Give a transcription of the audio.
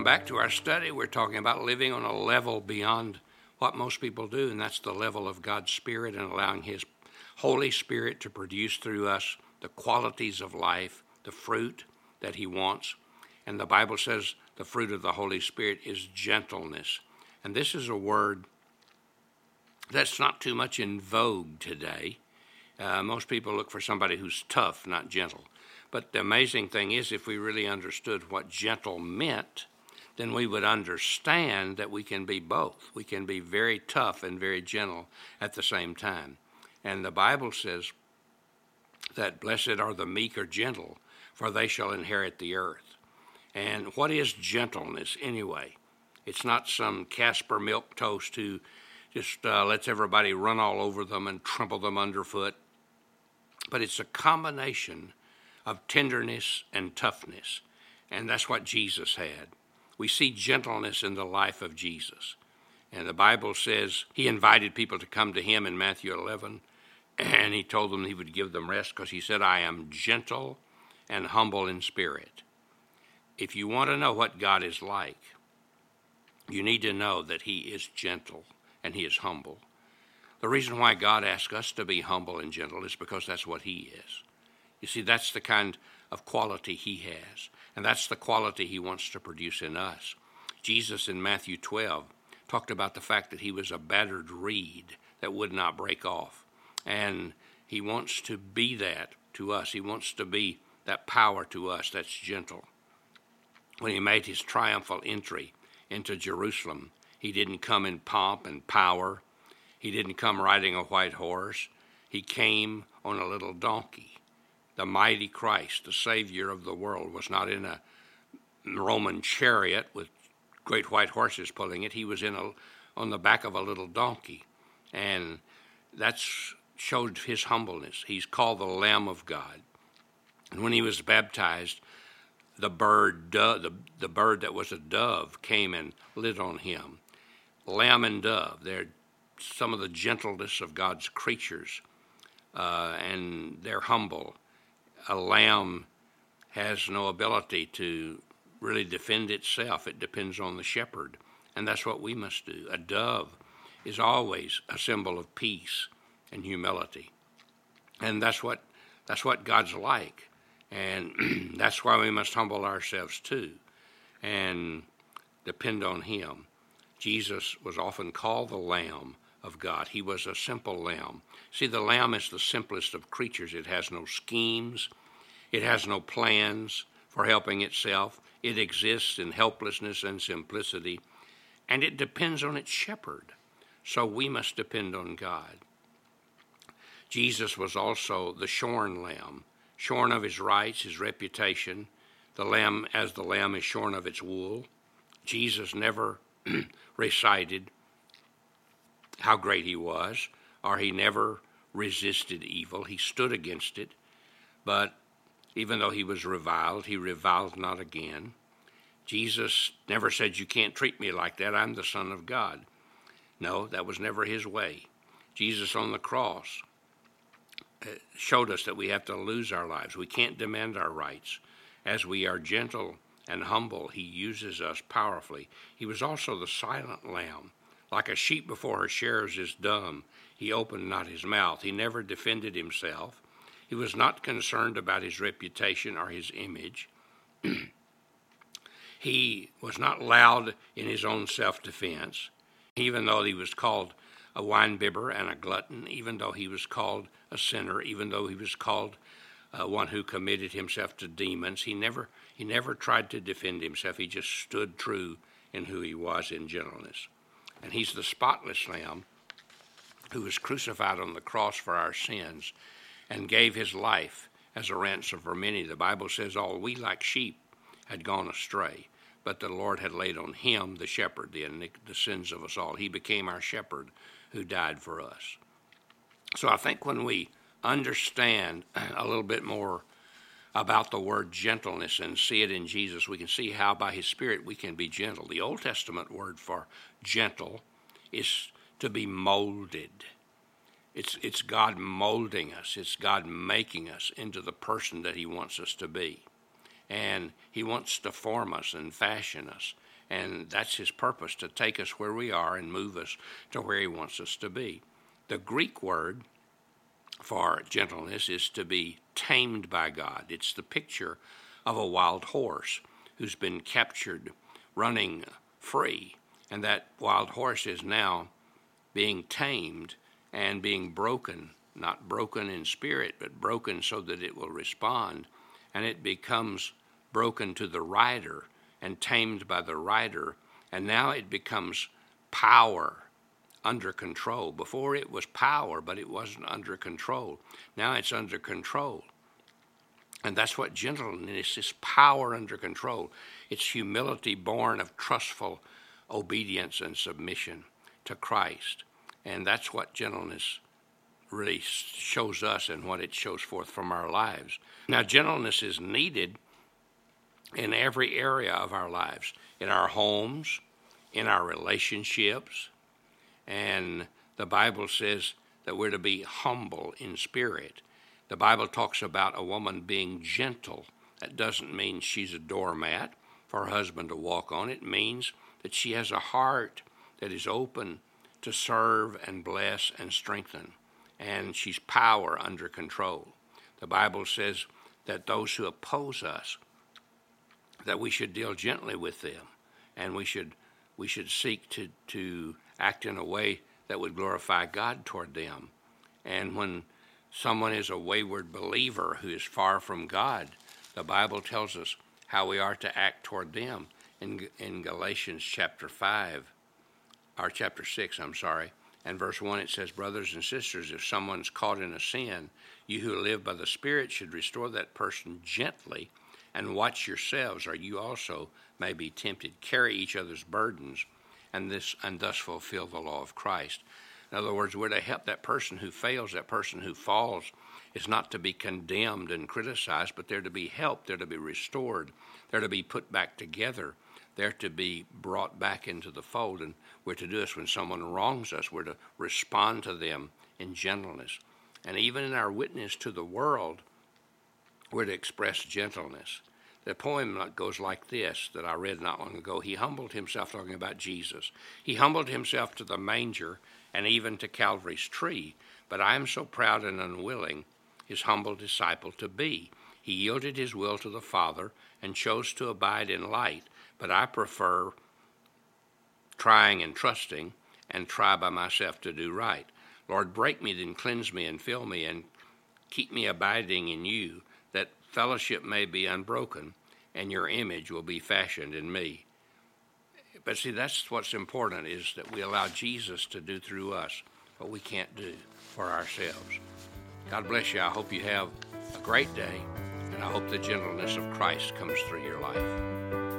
Welcome back to our study. We're talking about living on a level beyond what most people do, and that's the level of God's Spirit and allowing His Holy Spirit to produce through us the qualities of life, the fruit that He wants. And the Bible says the fruit of the Holy Spirit is gentleness. And this is a word that's not too much in vogue today. Uh, most people look for somebody who's tough, not gentle. But the amazing thing is, if we really understood what gentle meant, then we would understand that we can be both. We can be very tough and very gentle at the same time. And the Bible says that blessed are the meek or gentle, for they shall inherit the earth. And what is gentleness anyway? It's not some Caspar Milquetoast who just uh, lets everybody run all over them and trample them underfoot. But it's a combination of tenderness and toughness. And that's what Jesus had. We see gentleness in the life of Jesus. And the Bible says he invited people to come to him in Matthew 11, and he told them he would give them rest because he said, I am gentle and humble in spirit. If you want to know what God is like, you need to know that he is gentle and he is humble. The reason why God asks us to be humble and gentle is because that's what he is. You see, that's the kind of quality he has, and that's the quality he wants to produce in us. Jesus in Matthew 12 talked about the fact that he was a battered reed that would not break off. And he wants to be that to us. He wants to be that power to us that's gentle. When he made his triumphal entry into Jerusalem, he didn't come in pomp and power. He didn't come riding a white horse. He came on a little donkey the mighty Christ, the Savior of the world, was not in a Roman chariot with great white horses pulling it. He was in a on the back of a little donkey, and that's showed his humbleness. He's called the Lamb of God, and when he was baptized, the bird, the the bird that was a dove, came and lit on him. Lamb and dove, they're some of the gentleness of God's creatures, uh, and they're humble a lamb has no ability to really defend itself. It depends on the shepherd. And that's what we must do. A dove is always a symbol of peace and humility. And that's what that's what God's like. And that's why we must humble ourselves too and depend on him. Jesus was often called the lamb of God. He was a simple lamb. See, the lamb is the simplest of creatures. It has no schemes, it has no plans for helping itself. It exists in helplessness and simplicity, and it depends on its shepherd. So we must depend on God. Jesus was also the shorn lamb, shorn of his rights, his reputation. The lamb, as the lamb is shorn of its wool. Jesus never recited how great he was, or he never resisted evil. He stood against it, but even though he was reviled, he reviled not again. Jesus never said, You can't treat me like that. I'm the Son of God. No, that was never his way. Jesus on the cross uh, showed us that we have to lose our lives. We can't demand our rights. As we are gentle and humble, he uses us powerfully. He was also the silent lamb like a sheep before her shearers is dumb, he opened not his mouth. He never defended himself. He was not concerned about his reputation or his image. he was not loud in his own self defense, even though he was called a winebibber and a glutton, even though he was called a sinner, even though he was called uh, one who committed himself to demons. He never, he never tried to defend himself. He just stood true in who he was in gentleness and he's the spotless lamb who was crucified on the cross for our sins and gave his life as a ransom for many. The Bible says, All we like sheep had gone astray, but the Lord had laid on him, the shepherd, the, the sins of us all. He became our shepherd who died for us. So I think when we understand a little bit more about the word gentleness and see it in Jesus, we can see how by his Spirit we can be gentle. The Old Testament word for gentle is to be molded. It's, it's God molding us, it's God making us into the person that He wants us to be. And He wants to form us and fashion us. And that's his purpose to take us where we are and move us to where he wants us to be. The Greek word for gentleness is to be tamed by God. It's the picture of a wild horse who's been captured running free. And that wild horse is now being tamed and being broken, not broken in spirit, but broken so that it will respond. And it becomes broken to the rider and tamed by the rider. And now it becomes power under control. Before it was power, but it wasn't under control. Now it's under control. And that's what gentleness is power under control. It's humility born of trustful obedience and submission to Christ. And that's what gentleness really shows us and what it shows forth from our lives. Now, gentleness is needed in every area of our lives in our homes, in our relationships. And the Bible says that we're to be humble in spirit. The Bible talks about a woman being gentle. That doesn't mean she's a doormat for her husband to walk on. It means that she has a heart that is open to serve and bless and strengthen. And she's power under control. The Bible says that those who oppose us, that we should deal gently with them, and we should we should seek to, to act in a way that would glorify God toward them. And when someone is a wayward believer who is far from God, the Bible tells us how we are to act toward them in, in Galatians chapter 5, or chapter 6, I'm sorry. And verse 1, it says, Brothers and sisters, if someone's caught in a sin, you who live by the Spirit should restore that person gently and watch yourselves, or you also may be tempted. Carry each other's burdens, and this and thus fulfill the law of Christ. In other words, we're to help that person who fails, that person who falls, is not to be condemned and criticized, but they're to be helped, they're to be restored, they're to be put back together, they're to be brought back into the fold. And we're to do this when someone wrongs us, we're to respond to them in gentleness. And even in our witness to the world, we're to express gentleness. The poem goes like this that I read not long ago. He humbled himself, talking about Jesus. He humbled himself to the manger and even to Calvary's tree. But I am so proud and unwilling his humble disciple to be. He yielded his will to the Father and chose to abide in light. But I prefer trying and trusting and try by myself to do right. Lord, break me, then cleanse me and fill me and keep me abiding in you fellowship may be unbroken, and your image will be fashioned in me. But see, that's what's important is that we allow Jesus to do through us what we can't do for ourselves. God bless you. I hope you have a great day, and I hope the gentleness of Christ comes through your life.